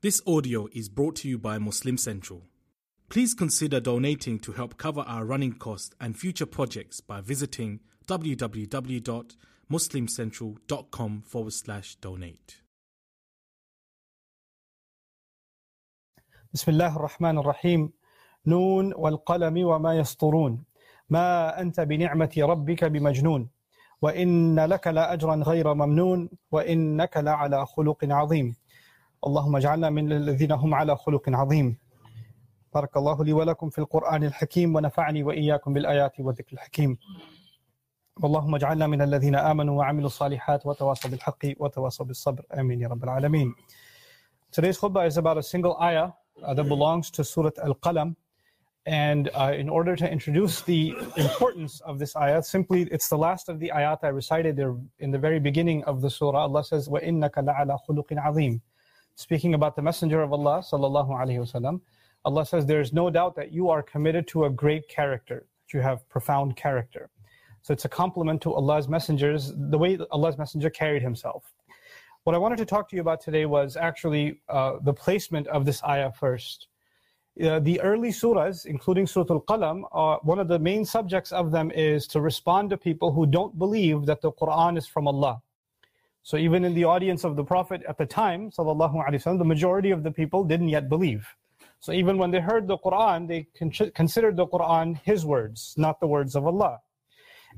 This audio is brought to you by Muslim Central. Please consider donating to help cover our running costs and future projects by visiting www.muslimcentral.com forward slash donate. بسم الله الرحمن الرحيم نون والقلم وما يسطرون ما أنت بنعمة ربك بمجنون وإن لك لأجرا غير ممنون وإنك لعلى خلق عظيم اللهم اجعلنا من الذين هم على خلق عظيم. بارك الله لي ولكم في القرآن الحكيم ونفعني وإياكم بالآيات والذكر الحكيم. اللهم اجعلنا من الذين آمنوا وعملوا الصالحات وتواصوا بالحق وتواصوا بالصبر. آمين يا رب العالمين. Today's khutbah is about a single ayah uh, that belongs to Surah Al-Qalam. And uh, in order to introduce the importance of this ayat, simply it's the last of the ayat I recited there in the very beginning of the surah. Allah says, وَإِنَّكَ لَعَلَى خُلُقٍ عَظِيمٍ Speaking about the Messenger of Allah, sallallahu alaihi wasallam, Allah says, there is no doubt that you are committed to a great character, that you have profound character. So it's a compliment to Allah's messengers, the way Allah's messenger carried himself. What I wanted to talk to you about today was actually uh, the placement of this ayah first. Uh, the early surahs, including Surah Al-Qalam, uh, one of the main subjects of them is to respond to people who don't believe that the Quran is from Allah. So even in the audience of the Prophet at the time, wasallam, the majority of the people didn't yet believe. So even when they heard the Quran, they con- considered the Quran his words, not the words of Allah.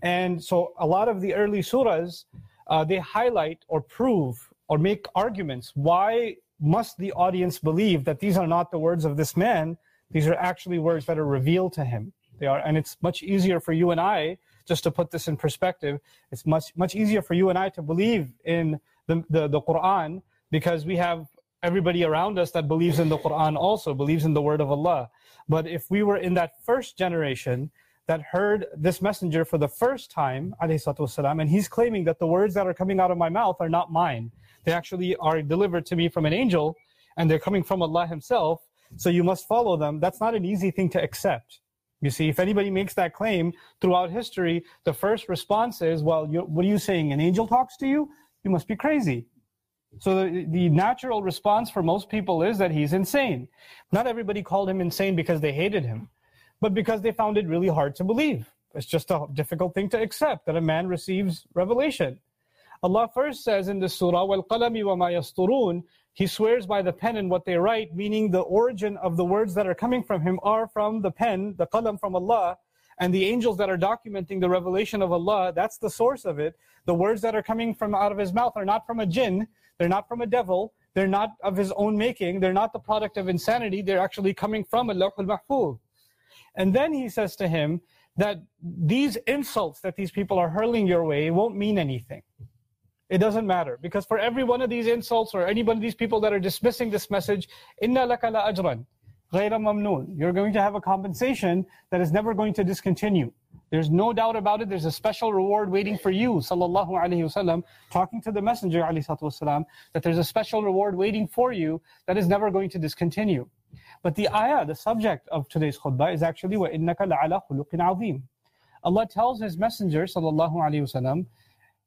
And so a lot of the early surahs, uh, they highlight or prove or make arguments why must the audience believe that these are not the words of this man? These are actually words that are revealed to him. They are, and it's much easier for you and I, just to put this in perspective, it's much much easier for you and I to believe in the, the, the Quran because we have everybody around us that believes in the Quran also, believes in the word of Allah. But if we were in that first generation that heard this messenger for the first time, والسلام, and he's claiming that the words that are coming out of my mouth are not mine, they actually are delivered to me from an angel and they're coming from Allah Himself. So you must follow them. That's not an easy thing to accept. You see, if anybody makes that claim throughout history, the first response is, well, what are you saying? An angel talks to you? You must be crazy. So the, the, natural response for most people is that he's insane. Not everybody called him insane because they hated him, but because they found it really hard to believe. It's just a difficult thing to accept that a man receives revelation. Allah first says in the surah, وَالْقَلَمِ وَمَا يَسْطُرُونَ he swears by the pen and what they write, meaning the origin of the words that are coming from Him are from the pen, the qalam from Allah, and the angels that are documenting the revelation of Allah, that's the source of it. The words that are coming from out of His mouth are not from a jinn, they're not from a devil, they're not of His own making, they're not the product of insanity, they're actually coming from al-Lawh al-Mahfuz. And then He says to him that these insults that these people are hurling your way won't mean anything. It doesn't matter because for every one of these insults or any one of these people that are dismissing this message, inna laka la ajran, ghayra mamnoon. You're going to have a compensation that is never going to discontinue. There's no doubt about it. There's a special reward waiting for you, sallallahu alaihi wasallam, talking to the Messenger alayhi wasallam, that there's a special reward waiting for you that is never going to discontinue. But the ayah, the subject of today's khutbah, is actually وَإِنَّكَ لَعَلَى خُلُقٍ عَظِيمٍ. Allah tells His Messenger sallallahu alaihi wasallam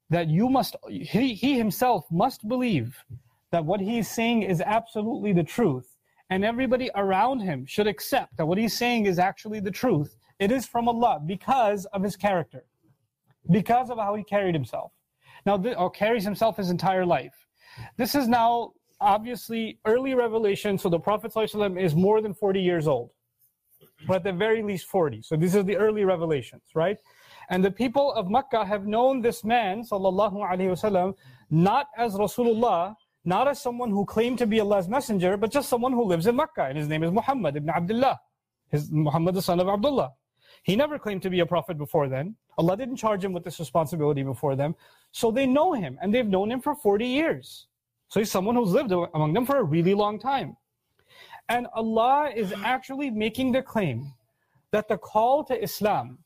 that you must, he, he himself must believe that what he's saying is absolutely the truth. And everybody around him should accept that what he's saying is actually the truth. It is from Allah because of his character, because of how he carried himself. Now, or carries himself his entire life. This is now obviously early revelation, so the Prophet ﷺ is more than 40 years old, but at the very least 40. So this is the early revelations, right? And the people of Mecca have known this man, sallallahu alaihi wasallam, not as Rasulullah, not as someone who claimed to be Allah's messenger, but just someone who lives in Mecca, and his name is Muhammad ibn Abdullah, his Muhammad the son of Abdullah. He never claimed to be a prophet before then. Allah didn't charge him with this responsibility before them. So they know him, and they've known him for 40 years. So he's someone who's lived among them for a really long time. And Allah is actually making the claim that the call to Islam,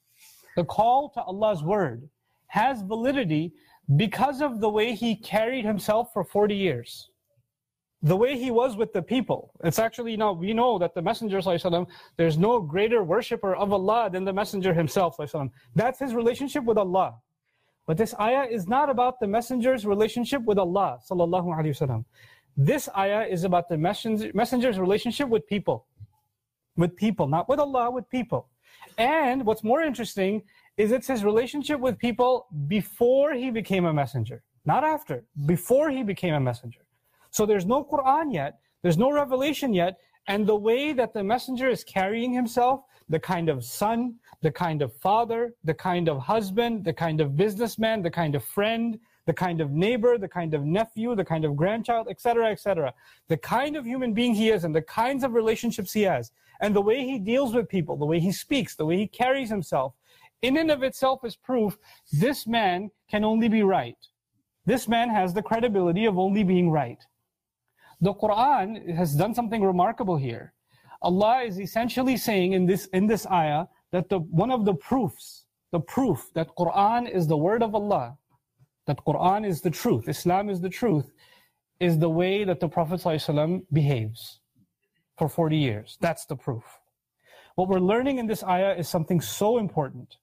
the call to Allah's word has validity because of the way he carried himself for 40 years. The way he was with the people. It's actually, you know, we know that the Messenger, وسلم, there's no greater worshipper of Allah than the Messenger himself. وسلم. That's his relationship with Allah. But this ayah is not about the Messenger's relationship with Allah. This ayah is about the messenger, messenger's relationship with people. With people, not with Allah, with people. And what's more interesting is it's his relationship with people before he became a messenger, not after, before he became a messenger. So there's no Quran yet, there's no revelation yet, and the way that the messenger is carrying himself, the kind of son, the kind of father, the kind of husband, the kind of businessman, the kind of friend, the kind of neighbor, the kind of nephew, the kind of grandchild, etc., etc. The kind of human being he is and the kinds of relationships he has, and the way he deals with people, the way he speaks, the way he carries himself, in and of itself is proof this man can only be right. This man has the credibility of only being right. The Quran has done something remarkable here. Allah is essentially saying in this in this ayah that the one of the proofs, the proof that Quran is the word of Allah, that Quran is the truth, Islam is the truth, is the way that the Prophet ﷺ behaves for 40 years. That's the proof. What we're learning in this ayah is something so important.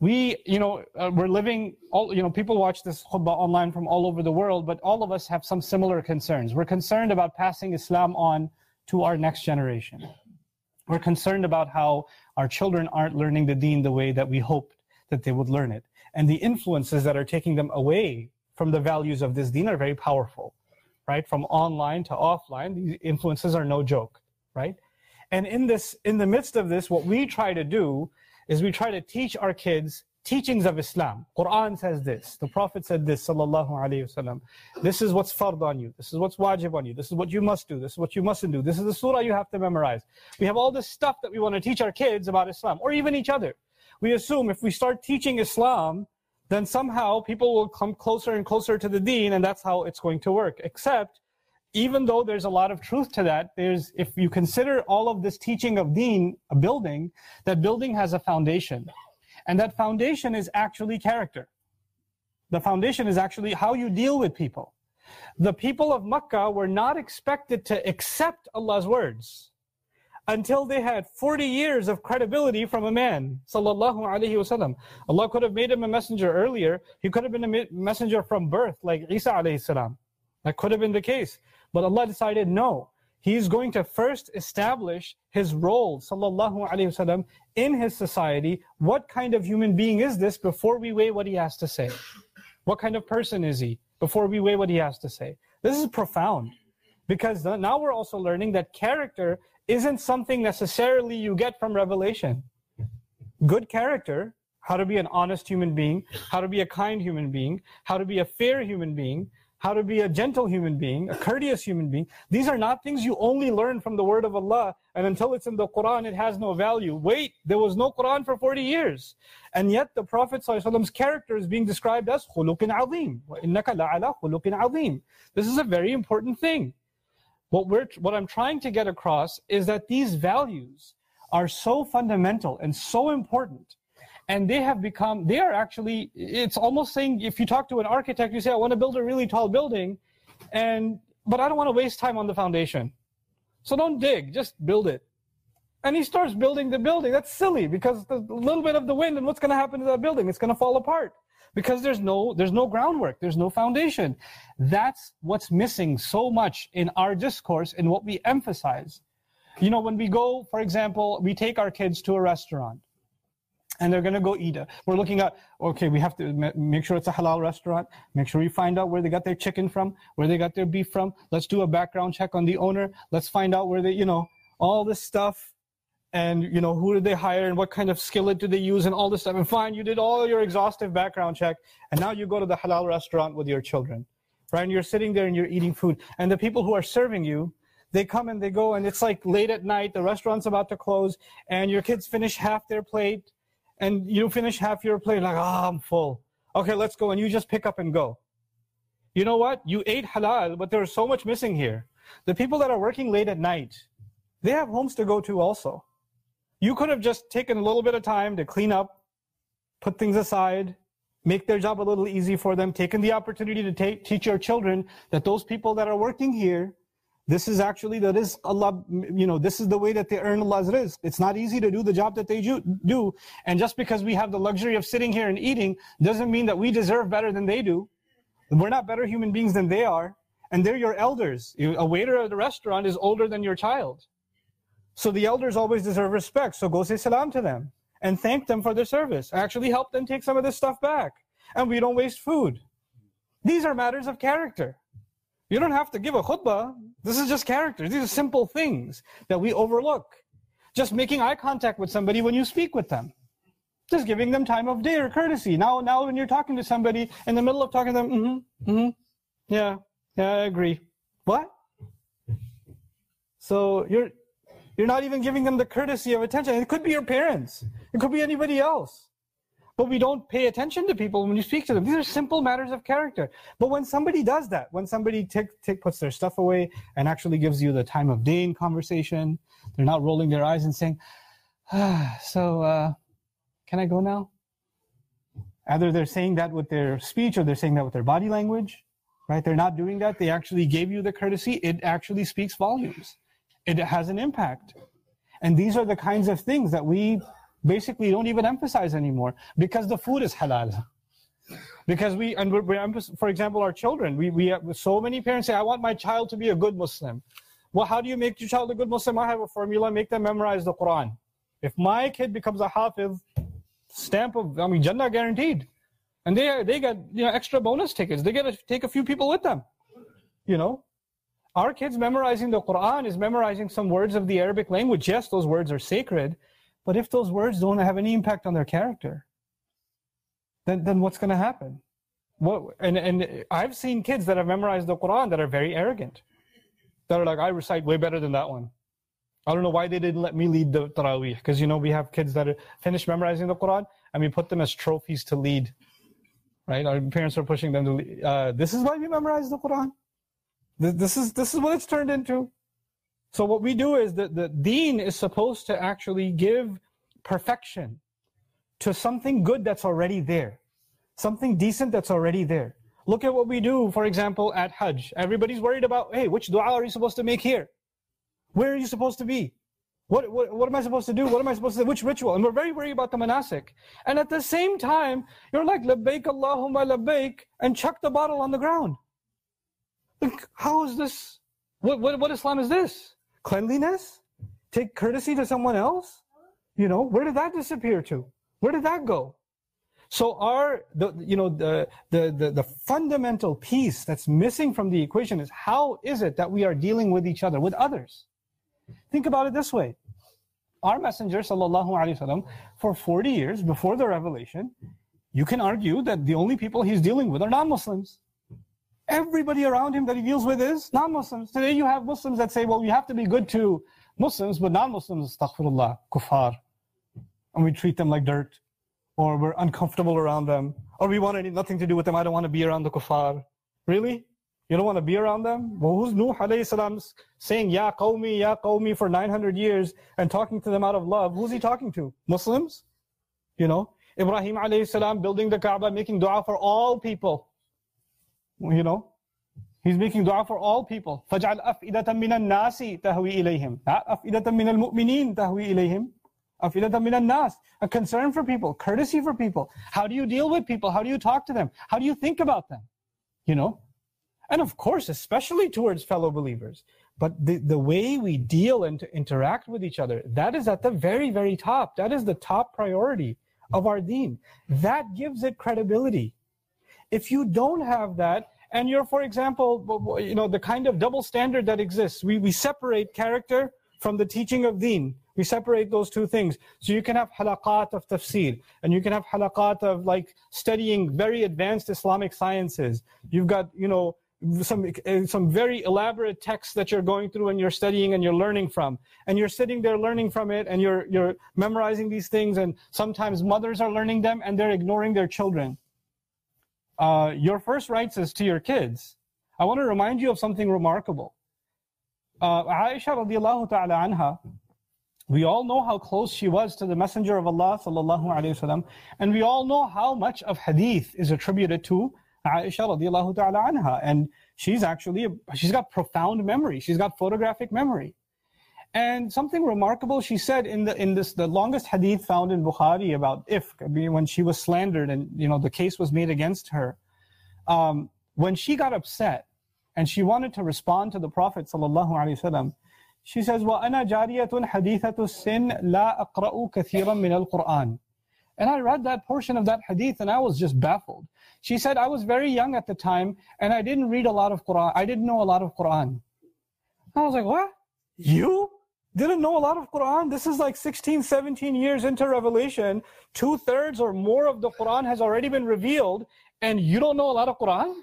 We, you know, uh, we're living, all, you know, people watch this khutbah online from all over the world, but all of us have some similar concerns. We're concerned about passing Islam on to our next generation. We're concerned about how our children aren't learning the deen the way that we hoped that they would learn it. And the influences that are taking them away from the values of this deen are very powerful, right? From online to offline, these influences are no joke, right? And in this, in the midst of this, what we try to do is we try to teach our kids teachings of Islam. Quran says this. The Prophet said this, sallallahu alaihi wasallam. This is what's fard on you. This is what's wajib on you. This is what you must do. This is what you mustn't do. This is the surah you have to memorize. We have all this stuff that we want to teach our kids about Islam, or even each other. We assume if we start teaching Islam, then somehow people will come closer and closer to the deen, and that's how it's going to work. Except, even though there's a lot of truth to that, there's if you consider all of this teaching of deen a building, that building has a foundation. And that foundation is actually character. The foundation is actually how you deal with people. The people of Makkah were not expected to accept Allah's words until they had 40 years of credibility from a man. Sallallahu Alaihi Wasallam. Allah could have made him a messenger earlier. He could have been a messenger from birth, like Isa alayhi salam. That could have been the case. But Allah decided no. He's going to first establish his role, sallallahu alaihi wasallam, in his society. What kind of human being is this before we weigh what he has to say? What kind of person is he before we weigh what he has to say? This is profound because now we're also learning that character isn't something necessarily you get from revelation. Good character, how to be an honest human being, how to be a kind human being, how to be a fair human being, how to be a gentle human being, a courteous human being. These are not things you only learn from the word of Allah, and until it's in the Quran, it has no value. Wait, there was no Quran for 40 years. And yet the Prophet ﷺ's character is being described as khuluqin azim. This is a very important thing. What, we're, what I'm trying to get across is that these values are so fundamental and so important and they have become they are actually it's almost saying if you talk to an architect you say i want to build a really tall building and but i don't want to waste time on the foundation. So don't dig just build it. And he starts building the building. That's silly because a little bit of the wind and what's going to happen to that building? It's going to fall apart because there's no there's no groundwork there's no foundation that's what's missing so much in our discourse and what we emphasize you know when we go for example we take our kids to a restaurant and they're going to go eat. We're looking at, okay, we have to make sure it's a halal restaurant. Make sure we find out where they got their chicken from, where they got their beef from. Let's do a background check on the owner. Let's find out where they, you know, all this stuff. And, you know, who did they hire and what kind of skillet do they use and all this stuff. And fine, you did all your exhaustive background check. And now you go to the halal restaurant with your children, right? And you're sitting there and you're eating food. And the people who are serving you, they come and they go and it's like late at night, the restaurant's about to close and your kids finish half their plate and you finish half your plate like, ah, oh, I'm full. Okay, let's go. And you just pick up and go. You know what? You ate halal, but there's so much missing here. The people that are working late at night, they have homes to go to also. You could have just taken a little bit of time to clean up, put things aside, make their job a little easy for them, taken the opportunity to teach your children that those people that are working here this is actually the rizq Allah, you know, this is the way that they earn Allah's rizq. It's not easy to do the job that they do. And just because we have the luxury of sitting here and eating doesn't mean that we deserve better than they do. We're not better human beings than they are. and they're your elders. A waiter at a restaurant is older than your child. So the elders always deserve respect. So go say salam to them and thank them for their service. Actually help them take some of this stuff back. And we don't waste food. These are matters of character. You don't have to give a khutbah. This is just character. These are simple things that we overlook. Just making eye contact with somebody when you speak with them. Just giving them time of day or courtesy. Now, now when you're talking to somebody in the middle of talking to them, mm-hmm, mm-hmm, yeah, yeah, I agree. What? So you're you're not even giving them the courtesy of attention. It could be your parents. It could be anybody else. But we don't pay attention to people when you speak to them. These are simple matters of character. But when somebody does that, when somebody take, take, puts their stuff away and actually gives you the time of day in conversation, they're not rolling their eyes and saying, ah, so, uh, can I go now? Either they're saying that with their speech or they're saying that with their body language, right? They're not doing that. They actually gave you the courtesy. It actually speaks volumes. It has an impact. And these are the kinds of things that we basically don't even emphasize anymore because the food is halal. Because we, and we're, we're for example, our children, we, we have so many parents say, I want my child to be a good Muslim. Well, how do you make your child a good Muslim? I have a formula, make them memorize the Quran. If my kid becomes a hafiz, stamp of, I mean, Jannah guaranteed. And they, they get, you know, extra bonus tickets. They get to take a few people with them. You know, our kids memorizing the Quran is memorizing some words of the Arabic language. Yes, those words are sacred, but if those words don't have any impact on their character, then, then what's going to happen? What, and, and I've seen kids that have memorized the Quran that are very arrogant, that are like, I recite way better than that one. I don't know why they didn't let me lead the Taraweeh, because you know we have kids that are finished memorizing the Quran and we put them as trophies to lead. Right? Our parents are pushing them to. Uh, this is why we memorize the Quran. Th- This is this is what it's turned into. So what we do is that the deen is supposed to actually give perfection to something good that's already there, something decent that's already there. Look at what we do, for example, at Hajj. Everybody's worried about, hey, which dua are you supposed to make here? Where are you supposed to be? What, what, what am I supposed to do? What am I supposed to do? Which ritual? And we're very worried about the manasik. And at the same time, you're like, labbaik Allahumma labbaik, and chuck the bottle on the ground. How is this? What, what, what Islam is this? Cleanliness? Take courtesy to someone else? You know, where did that disappear to? Where did that go? So our, the, you know, the, the, the, the fundamental piece that's missing from the equation is how is it that we are dealing with each other, with others? Think about it this way. Our messenger, sallallahu alaihi wasallam, for 40 years before the revelation, you can argue that the only people he's dealing with are non-Muslims. Everybody around him that he deals with is non-Muslims. Today you have Muslims that say, well, you have to be good to Muslims, but non-Muslims, astaghfirullah, kuffar. And we treat them like dirt. Or we're uncomfortable around them. Or we want nothing to do with them. I don't want to be around the kuffar. Really? You don't want to be around them? Well, who's Nuh alayhi salam saying, Ya qawmi, Ya qawmi for 900 years and talking to them out of love? Who's he talking to? Muslims? You know? Ibrahim alayhi salam building the Kaaba, making dua for all people You know? He's making dua for all people. فَجْعَلْ أَفْئِدَةً مِّنَ النَّاسِ تَهْوِي إِلَيْهِمْ Not أَفْئِدَةً مِّنَ الْمُؤْمِنِينَ تَهْوِي إِلَيْهِمْ أَفْئِدَةً مِّنَ النَّاسِ A concern for people, courtesy for people. How do you deal with people? How do you talk to them? How do you think about them? You know? And of course, especially towards fellow believers. But the, the way we deal and to interact with each other, that is at the very, very top. That is the top priority of our deen. That gives it credibility. If you don't have that, and you're, for example, you know, the kind of double standard that exists, we, we separate character from the teaching of deen. We separate those two things. So you can have halaqat of tafsir, and you can have halaqat of like studying very advanced Islamic sciences. You've got, you know, some uh, some very elaborate texts that you're going through and you're studying and you're learning from and you're sitting there learning from it and you're you're memorizing these things and sometimes mothers are learning them and they're ignoring their children uh, your first rights is to your kids i want to remind you of something remarkable uh, aisha radiallahu ta'ala anha we all know how close she was to the messenger of allah sallallahu alaihi wasallam and we all know how much of hadith is attributed to Aisha radiallahu ta'ala anha. And she's actually, she's got profound memory. She's got photographic memory. And something remarkable she said in the, in this, the longest hadith found in Bukhari about ifk, I mean, when she was slandered and, you know, the case was made against her. Um, when she got upset and she wanted to respond to the Prophet ﷺ. She says, وَأَنَا جَارِيَةٌ حَدِيثَةُ السِّنْ لَا أَقْرَأُ كَثِيرًا مِنَ الْقُرْآنِ And I read that portion of that hadith and I was just baffled. She said, I was very young at the time and I didn't read a lot of Quran. I didn't know a lot of Quran. I was like, what? You? Didn't know a lot of Quran? This is like 16, 17 years into Revelation. Two thirds or more of the Quran has already been revealed and you don't know a lot of Quran?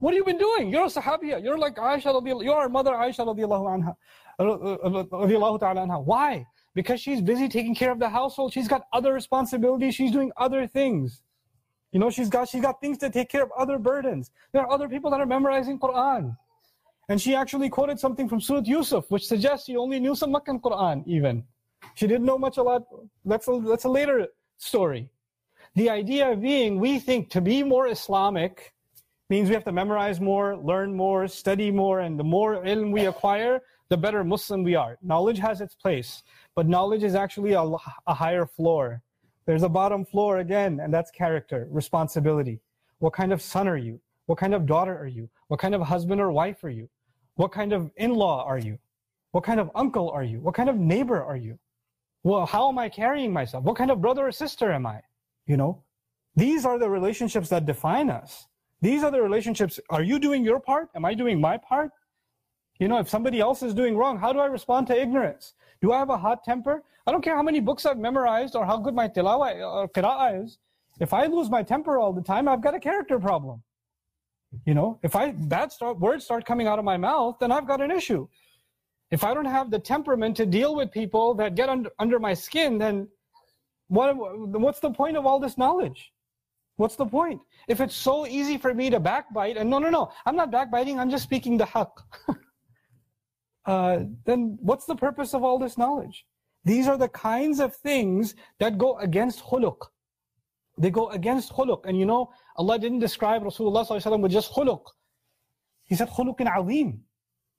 What have you been doing? You're a Sahabiya. You're like Aisha you're our mother Aisha radiallahu anha. Uh, uh, uh, radiallahu ta'ala anha. Why? Because she's busy taking care of the household. She's got other responsibilities. She's doing other things. You know, she's got she's got things to take care of other burdens. There are other people that are memorizing Quran. And she actually quoted something from Surah Yusuf, which suggests she only knew some Meccan Quran even. She didn't know much a lot. That's a, that's a later story. The idea being, we think to be more Islamic means we have to memorize more, learn more, study more, and the more ilm we acquire, the better Muslim we are. Knowledge has its place, but knowledge is actually a, a higher floor. There's a bottom floor again, and that's character, responsibility. What kind of son are you? What kind of daughter are you? What kind of husband or wife are you? What kind of in-law are you? What kind of uncle are you? What kind of neighbor are you? Well, how am I carrying myself? What kind of brother or sister am I? You know, these are the relationships that define us. These are the relationships. Are you doing your part? Am I doing my part? You know, if somebody else is doing wrong, how do I respond to ignorance? Do I have a hot temper? I don't care how many books I've memorized or how good my tilawa or uh, qira'ah is. If I lose my temper all the time, I've got a character problem. You know, if I bad start, words start coming out of my mouth, then I've got an issue. If I don't have the temperament to deal with people that get under, under my skin, then what, what's the point of all this knowledge? What's the point? If it's so easy for me to backbite, and no, no, no, I'm not backbiting, I'm just speaking the haqq. uh, then what's the purpose of all this knowledge? These are the kinds of things that go against khuluq. They go against khuluq. And you know, Allah didn't describe Rasulullah with just khuluq. He said khuluqin azim.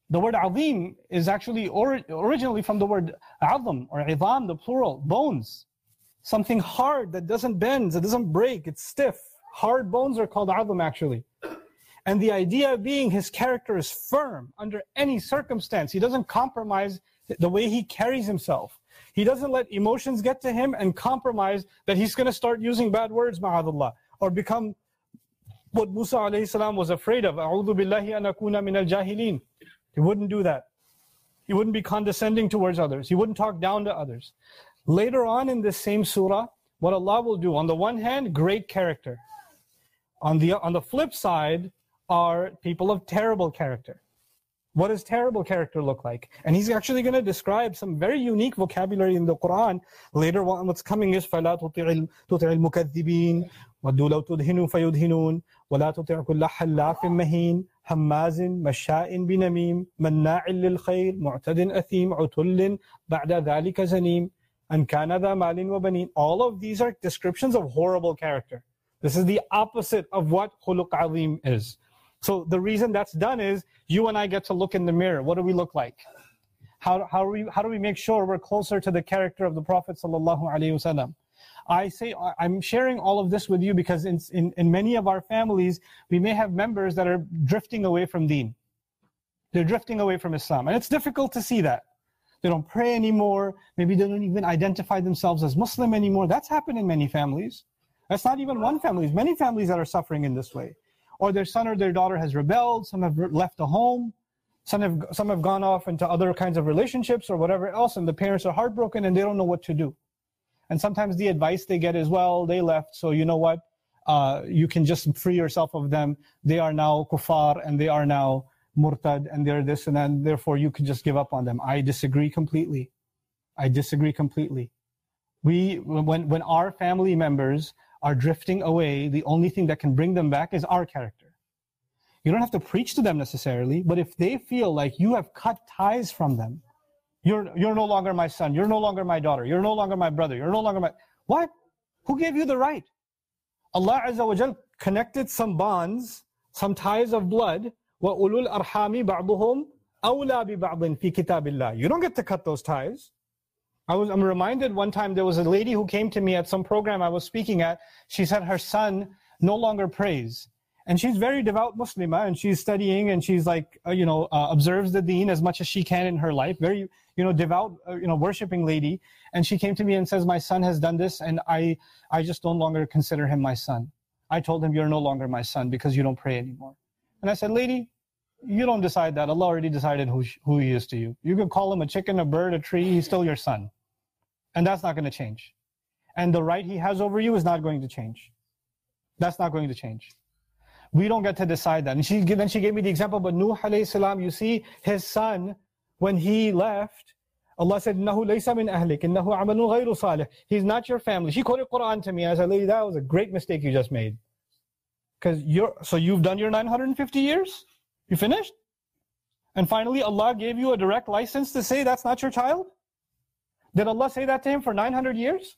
The word azim is actually or, originally from the word azam or idam, the plural, bones. Something hard that doesn't bend, that doesn't break, it's stiff. Hard bones are called azam actually. And the idea being his character is firm under any circumstance. He doesn't compromise the way he carries himself. He doesn't let emotions get to him and compromise that he's going to start using bad words, ma'adullah, or become what Musa alayhi salam was afraid of. A'udhu billahi an min al-jahilin. He wouldn't do that. He wouldn't be condescending towards others. He wouldn't talk down to others. Later on in this same surah, what Allah will do, on the one hand, great character. On the, on the flip side, are people of terrible character. What does terrible character look like? And he's actually going to describe some very unique vocabulary in the Quran. Later on, what's coming is فَلَا تُطِعِ الْمُكَذِّبِينَ وَدُّوا لَوْ تُدْهِنُوا فَيُدْهِنُونَ وَلَا تُطِعْ كُلَّ حَلَّافٍ مَهِينٍ هماز مشاء بنميم مناع للخير معتد أثيم عتل بعد ذلك زنيم أن كان ذا مال وبنين All of these are descriptions of horrible character. This is the opposite of what khuluq azim is. So the reason that's done is you and I get to look in the mirror. What do we look like? How, how, we, how do we make sure we're closer to the character of the Prophet sallallahu alaihi wasallam? I say I'm sharing all of this with you because in, in, in many of our families, we may have members that are drifting away from deen. They're drifting away from Islam. And it's difficult to see that. They don't pray anymore. Maybe they don't even identify themselves as Muslim anymore. That's happened in many families. That's not even one family. There's many families that are suffering in this way or their son or their daughter has rebelled, some have left the home, some have, some have gone off into other kinds of relationships or whatever else, and the parents are heartbroken and they don't know what to do. And sometimes the advice they get is, well, they left, so you know what? Uh, you can just free yourself of them. They are now kuffar and they are now murtad and they're this and then therefore you can just give up on them. I disagree completely. I disagree completely. We, when, when our family members are drifting away, the only thing that can bring them back is our character. You don't have to preach to them necessarily, but if they feel like you have cut ties from them, you're, you're no longer my son, you're no longer my daughter, you're no longer my brother, you're no longer my. What? Who gave you the right? Allah Azza wa Jal connected some bonds, some ties of blood. وَأُولُو الْأَرْحَامِ بَعْضُهُمْ أَوْلَى بِبَعْضٍ فِي كِتَابِ اللَّهِ You don't get to cut those ties. I was, I'm reminded one time there was a lady who came to me at some program I was speaking at. She said her son no longer prays. and she's very devout Muslima, and she's studying, and she's like, uh, you know, uh, observes the Deen as much as she can in her life. Very, you know, devout, uh, you know, worshiping lady. And she came to me and says, my son has done this, and I, I just no longer consider him my son. I told him, you're no longer my son because you don't pray anymore. And I said, lady, you don't decide that. Allah already decided who, who he is to you. You can call him a chicken, a bird, a tree. He's still your son. And that's not going to change. And the right he has over you is not going to change. That's not going to change. We don't get to decide that. And she, then she gave me the example, but Nuh alayhi salam, you see, his son, when he left, Allah said, "Nahu laysa min ahlik, innahu amalun ghayru salih." He's not your family. She quoted Quran to me. I said, "Lady, that was a great mistake you just made." Because you're so you've done your 950 years. You finished? And finally, Allah gave you a direct license to say that's not your child? Did Allah say that to him for 900 years?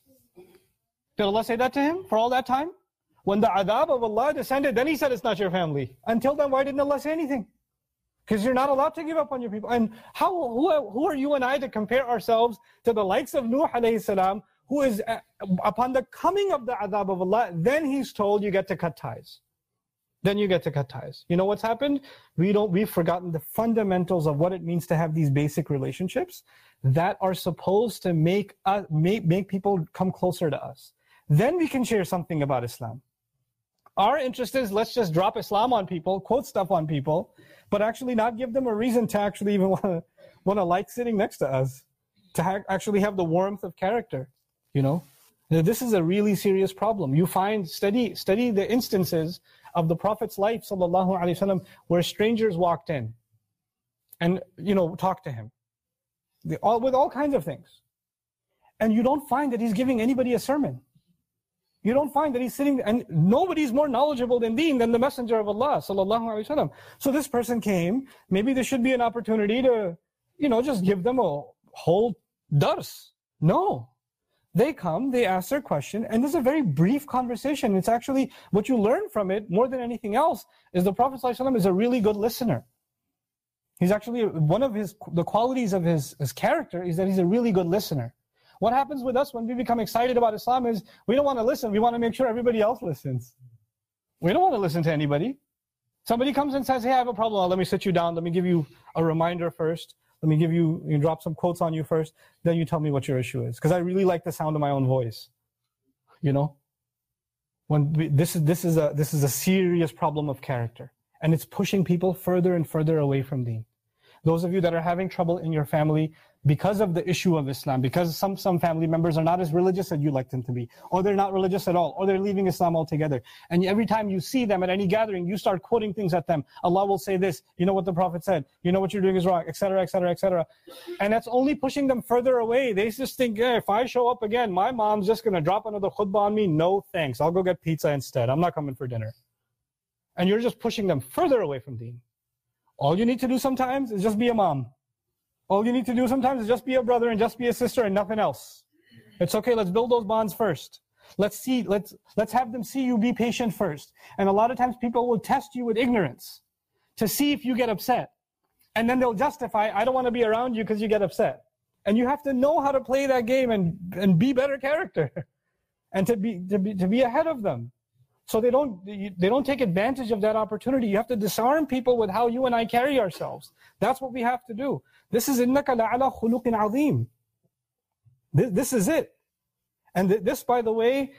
Did Allah say that to him for all that time? When the adhab of Allah descended, then He said it's not your family. Until then, why didn't Allah say anything? Because you're not allowed to give up on your people. And how, who, who are you and I to compare ourselves to the likes of Nuh alayhi salam, who is uh, upon the coming of the adhab of Allah, then he's told you get to cut ties. Then you get to cut ties. You know what's happened? We don't, we've forgotten the fundamentals of what it means to have these basic relationships that are supposed to make, us, make, make people come closer to us. Then we can share something about Islam. Our interest is let's just drop Islam on people, quote stuff on people, but actually not give them a reason to actually even want to want to like sitting next to us, to ha- actually have the warmth of character. You know, this is a really serious problem. You find study study the instances of the Prophet's life, sallallahu alaihi wasallam, where strangers walked in, and you know talked to him, all, with all kinds of things, and you don't find that he's giving anybody a sermon. You don't find that he's sitting, and nobody's more knowledgeable than deen than the Messenger of Allah, sallallahu alaihi wasallam. So this person came. Maybe there should be an opportunity to, you know, just give them a whole dars. No, they come, they ask their question, and this is a very brief conversation. It's actually what you learn from it more than anything else is the Prophet ﷺ is a really good listener. He's actually one of his the qualities of his, his character is that he's a really good listener. What happens with us when we become excited about Islam is we don't want to listen. We want to make sure everybody else listens. We don't want to listen to anybody. Somebody comes and says, Hey, I have a problem. Let me sit you down. Let me give you a reminder first. Let me give you, you drop some quotes on you first. Then you tell me what your issue is. Because I really like the sound of my own voice. You know? When we, this is this is a this is a serious problem of character. And it's pushing people further and further away from deen. Those of you that are having trouble in your family, because of the issue of Islam, because some, some family members are not as religious as you like them to be, or they're not religious at all, or they're leaving Islam altogether. And every time you see them at any gathering, you start quoting things at them. Allah will say this, you know what the Prophet said, you know what you're doing is wrong, etc., etc., etc. And that's only pushing them further away. They just think, yeah, if I show up again, my mom's just going to drop another khutbah on me. No thanks. I'll go get pizza instead. I'm not coming for dinner. And you're just pushing them further away from deen. All you need to do sometimes is just be a mom. All you need to do sometimes is just be a brother and just be a sister and nothing else. It's okay, let's build those bonds first. Let's see, let's, let's have them see you be patient first. And a lot of times people will test you with ignorance to see if you get upset. And then they'll justify, I don't want to be around you because you get upset. And you have to know how to play that game and, and be better character and to be, to be, to be ahead of them. So they don't they don't take advantage of that opportunity. You have to disarm people with how you and I carry ourselves. That's what we have to do. This is innaka la'ala khuluqin azim. This is it. And this, by the way,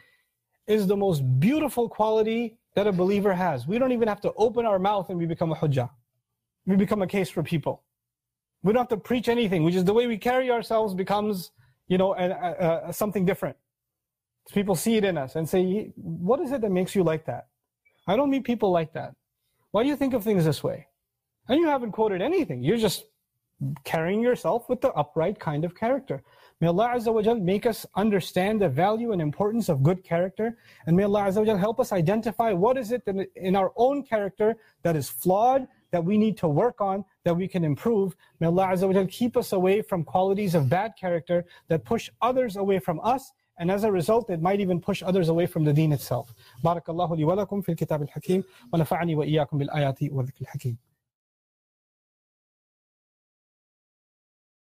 is the most beautiful quality that a believer has. We don't even have to open our mouth and we become a hujjah. We become a case for people. We don't have to preach anything. Which is the way we carry ourselves becomes, you know, a, a, a, something different. People see it in us and say, what is it that makes you like that? I don't meet people like that. Why do you think of things this way? And you haven't quoted anything. You're just carrying yourself with the upright kind of character. May Allah Azza wa Jal make us understand the value and importance of good character. And may Allah Azza wa Jal help us identify what is it in our own character that is flawed, that we need to work on, that we can improve. May Allah Azza wa Jal keep us away from qualities of bad character that push others away from us. And as a result, it might even push others away from the deen itself. بارك الله لي ولكم في الكتاب الحكيم ونفعني وإياكم بالآيات والذكر الحكيم